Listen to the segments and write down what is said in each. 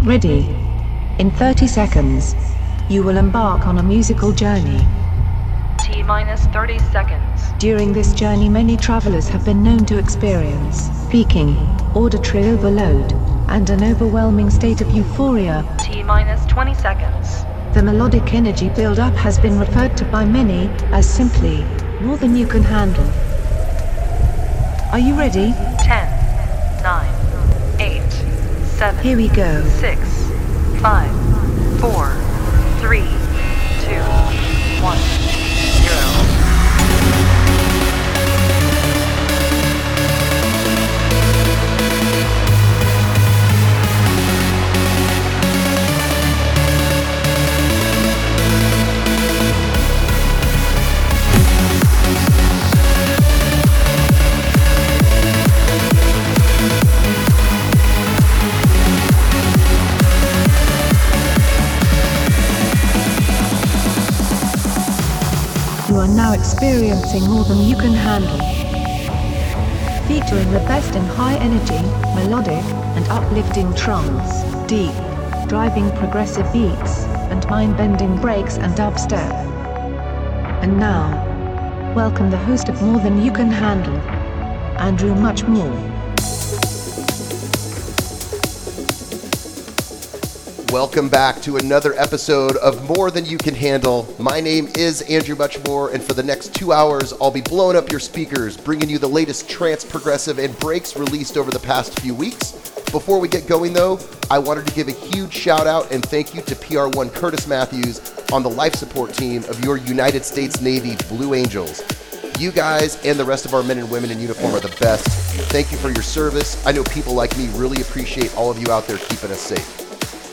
Get ready. In 30 seconds, you will embark on a musical journey. T minus 30 seconds. During this journey, many travelers have been known to experience peaking, auditory overload, and an overwhelming state of euphoria. T minus 20 seconds. The melodic energy build-up has been referred to by many as simply more than you can handle. Are you ready? 7, Here we go. 6, 5, 4, 3, 2, 1, are now experiencing more than you can handle. Featuring the best in high energy, melodic, and uplifting trance, deep, driving progressive beats, and mind-bending breaks and dubstep. And now, welcome the host of More Than You Can Handle, Andrew Much Welcome back to another episode of More Than You Can Handle. My name is Andrew Muchmore, and for the next two hours, I'll be blowing up your speakers, bringing you the latest trance, progressive, and breaks released over the past few weeks. Before we get going, though, I wanted to give a huge shout out and thank you to PR1 Curtis Matthews on the life support team of your United States Navy Blue Angels. You guys and the rest of our men and women in uniform are the best. Thank you for your service. I know people like me really appreciate all of you out there keeping us safe.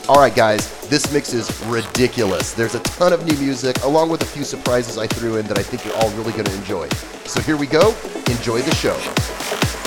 All right, guys, this mix is ridiculous. There's a ton of new music, along with a few surprises I threw in that I think you're all really going to enjoy. So here we go. Enjoy the show.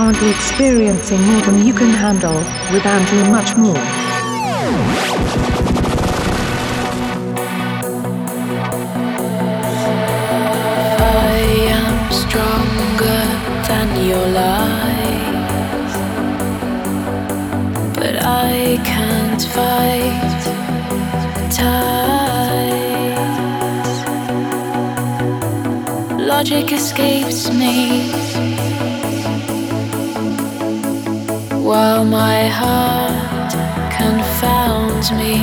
Currently experiencing more than you can handle, with Andrew Muchmore. I am stronger than your lies, but I can't fight tides. Logic escapes me while my heart confounds me.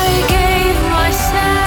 I gave myself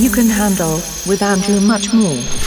You Can Handle with Andrew Muchmore.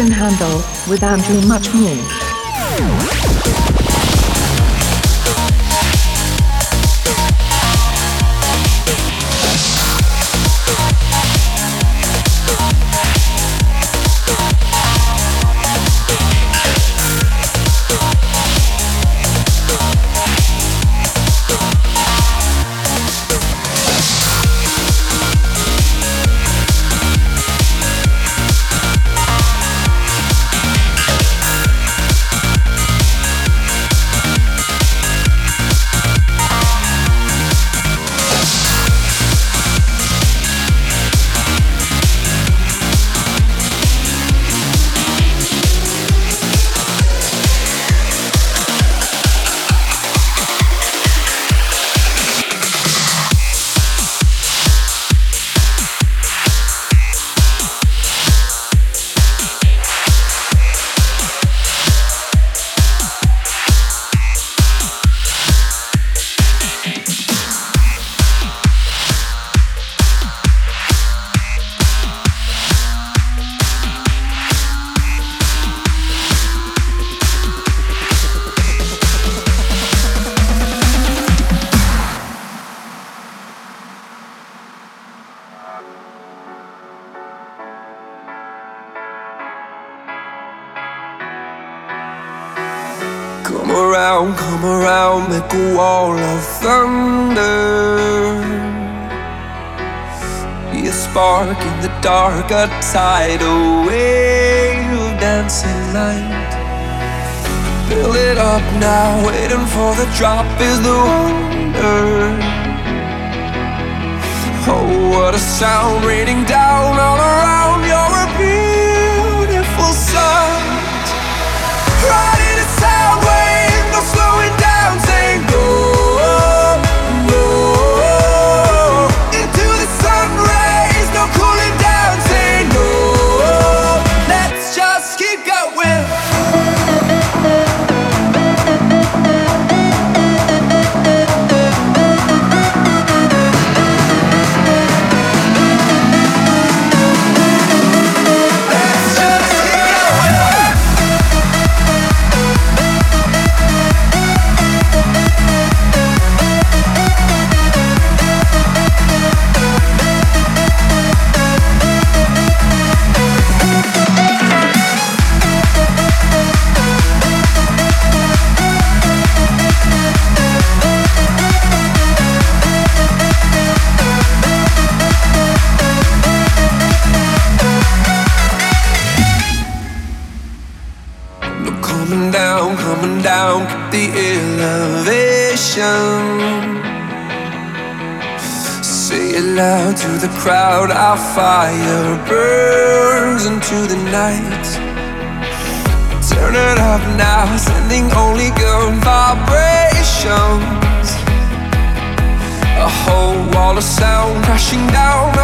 Can Handle with Andrew Muchmore. A tidal wave dancing light. Fill it up now, waiting for the drop is the wonder. Oh, what a sound raining down all around. You're a beautiful sight. Riding fire burns into the night. Turn it up now, sending only good vibrations. A whole wall of sound crashing down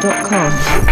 andrewmuchmore.com.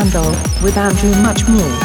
Handle with Andrew Muchmore.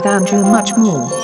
With Andrew Muchmore.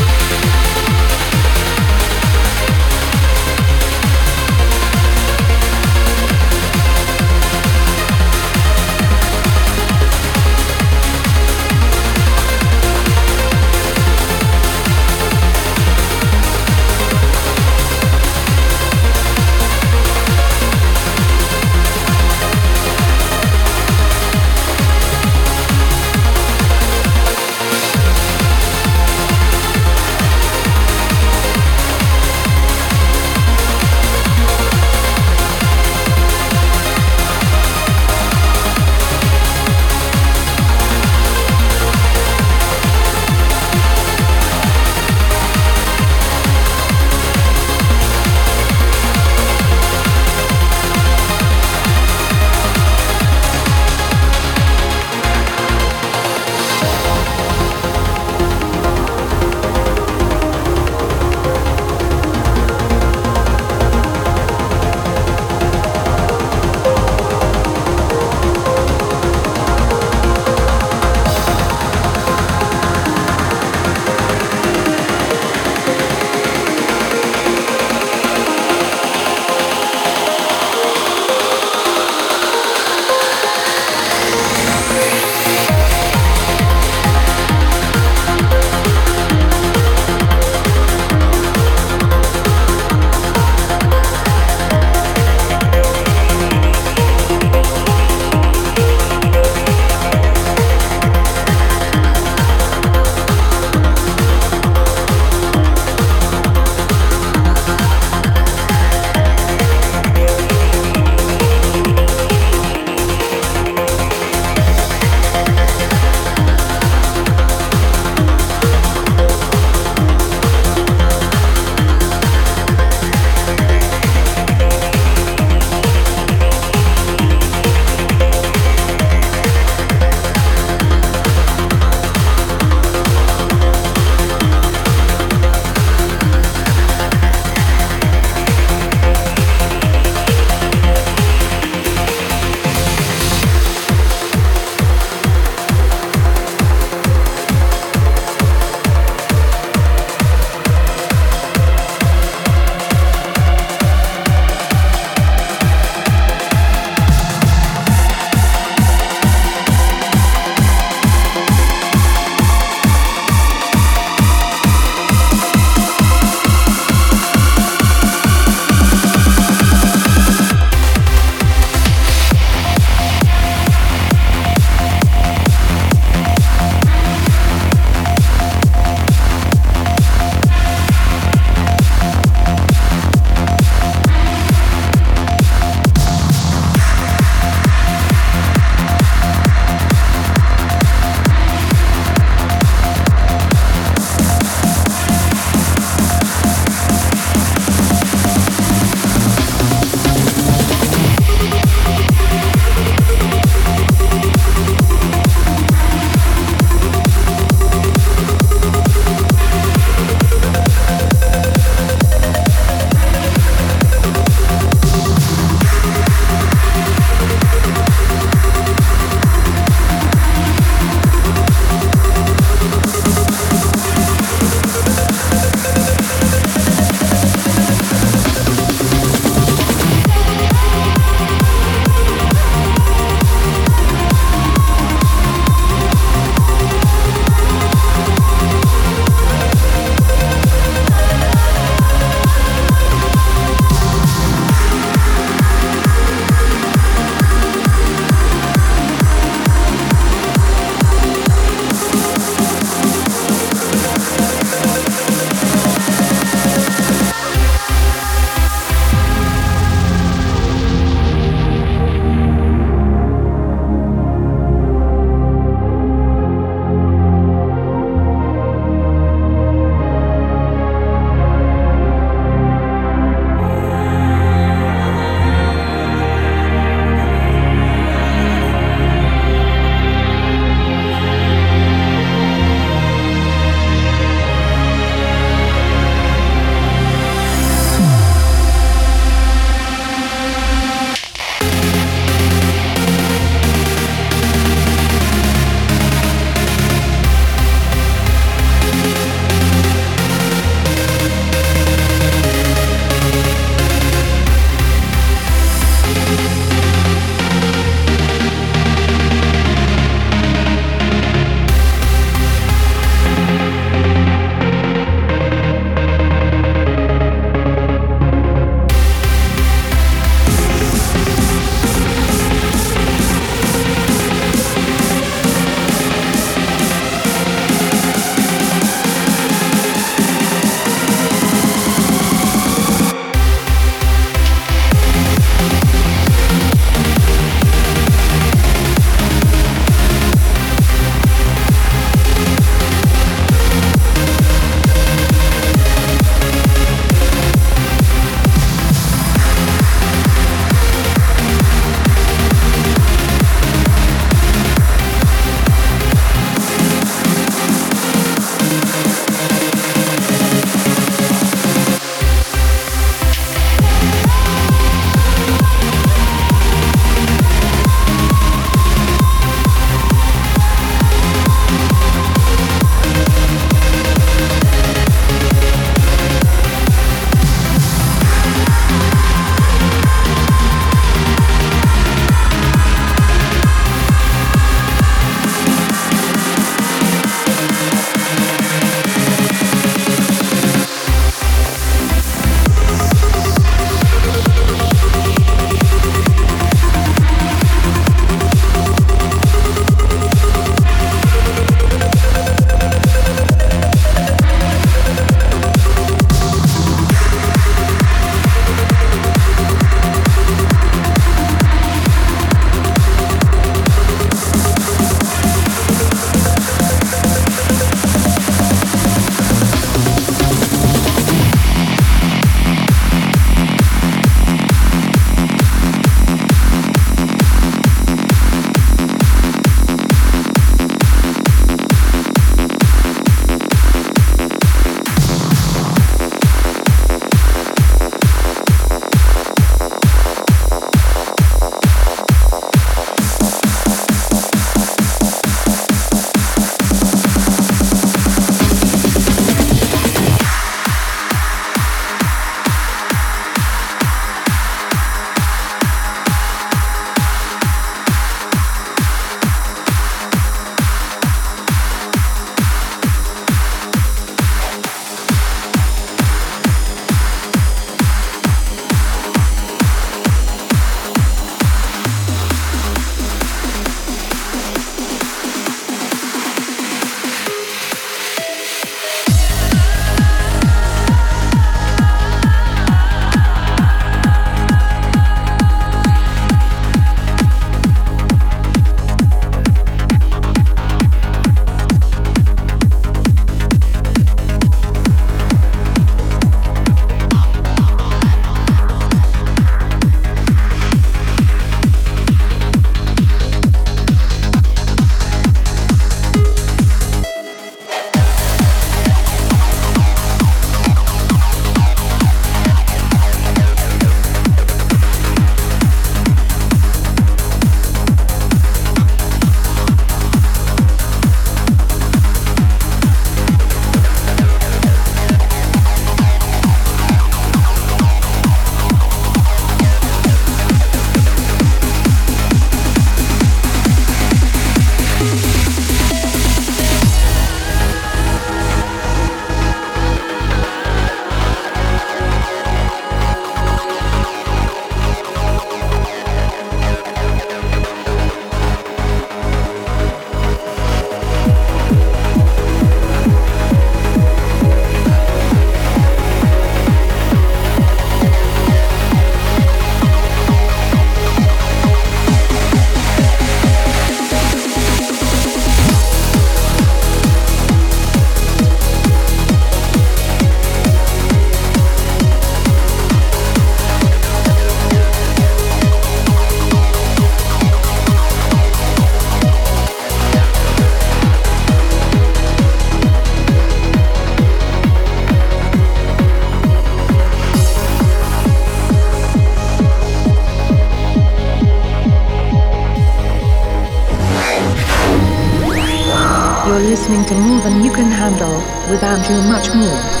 Listening to More Than You Can Handle with Andrew Muchmore.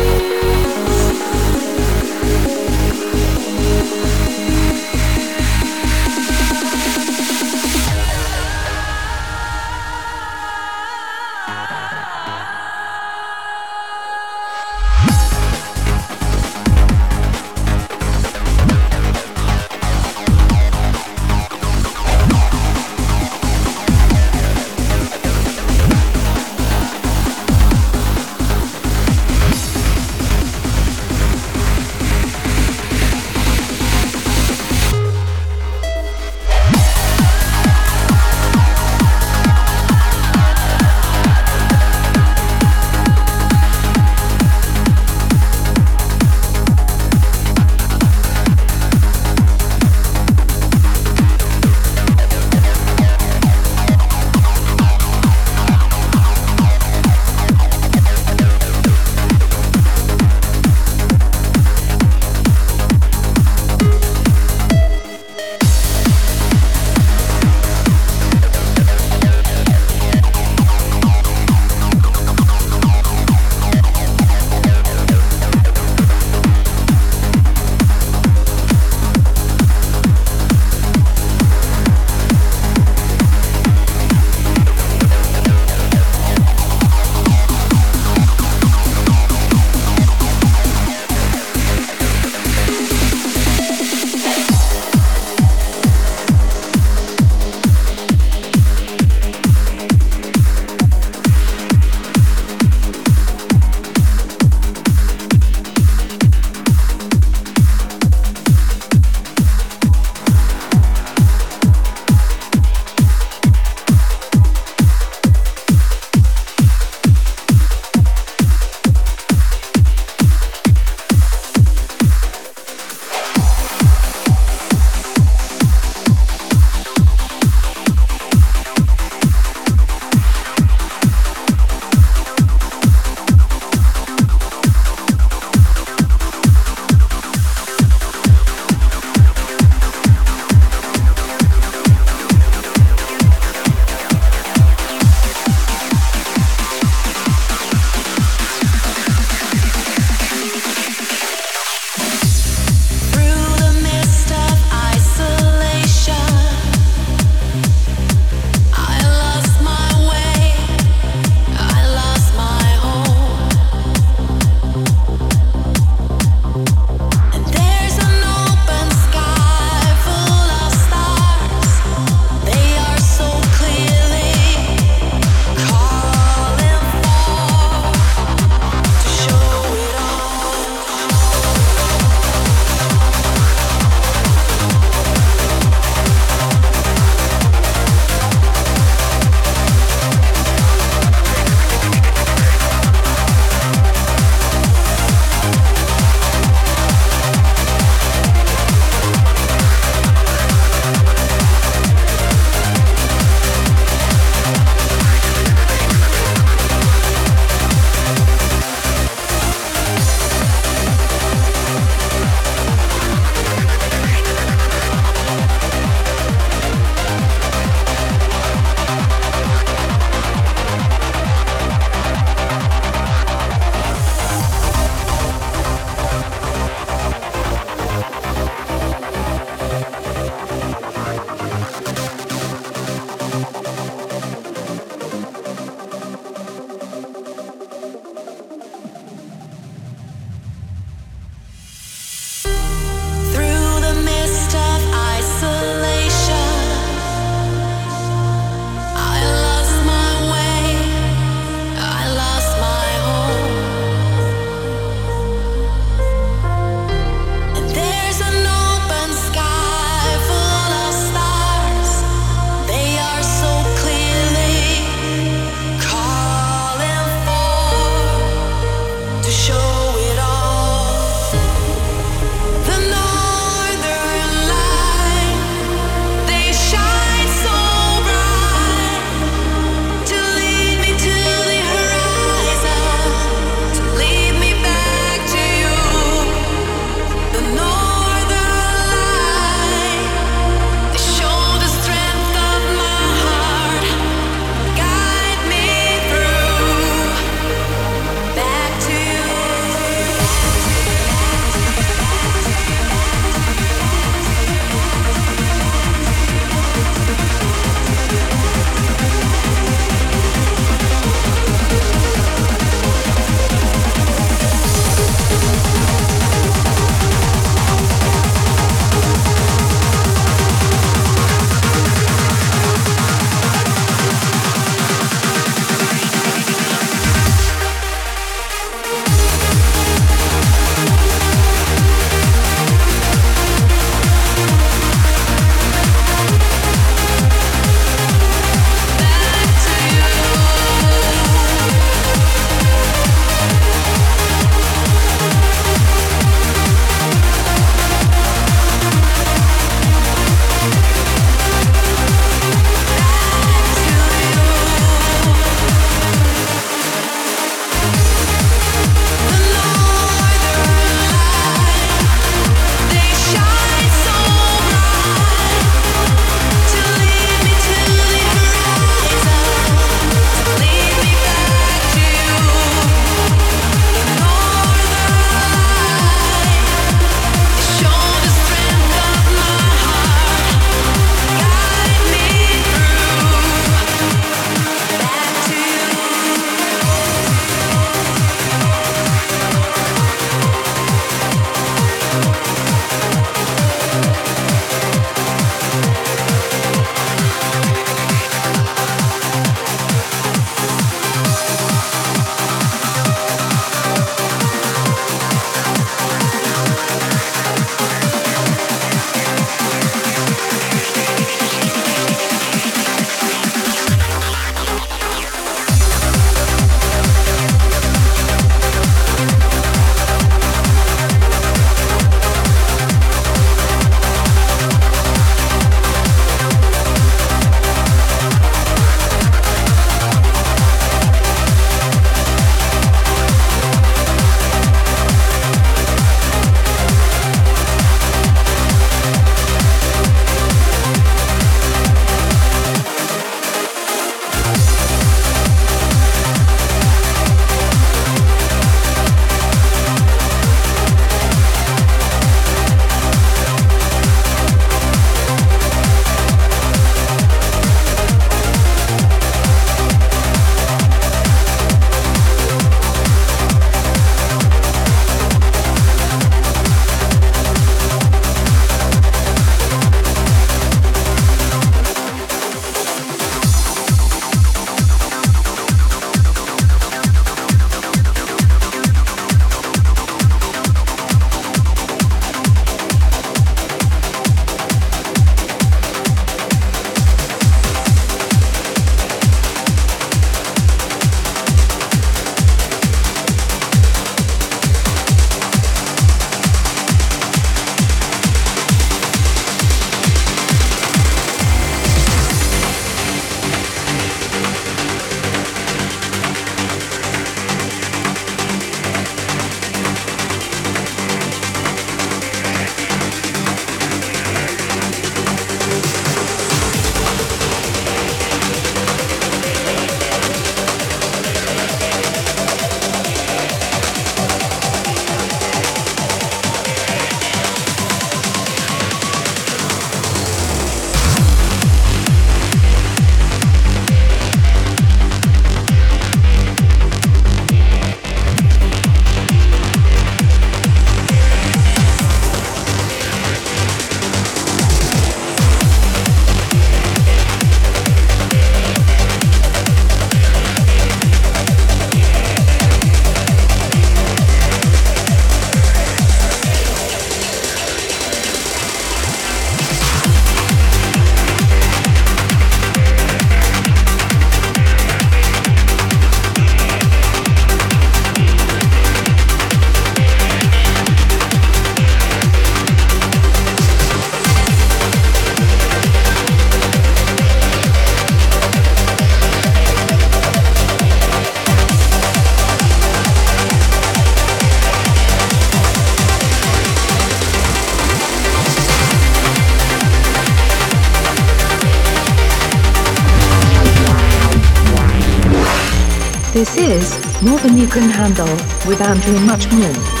Can Handle with Andrew Muchmore.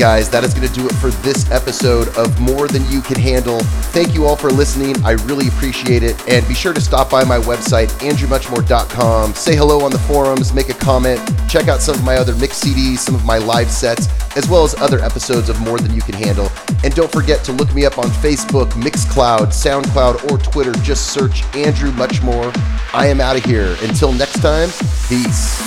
Guys, that is going to do it for this episode of More Than You Can Handle. Thank you all for listening. I really appreciate it. And be sure to stop by my website, andrewmuchmore.com. Say hello on the forums, make a comment, check out some of my other mix CDs, some of my live sets, as well as other episodes of More Than You Can Handle. And don't forget to look me up on Facebook, Mixcloud, SoundCloud, or Twitter. Just search Andrew Muchmore. I am out of here. Until next time, peace.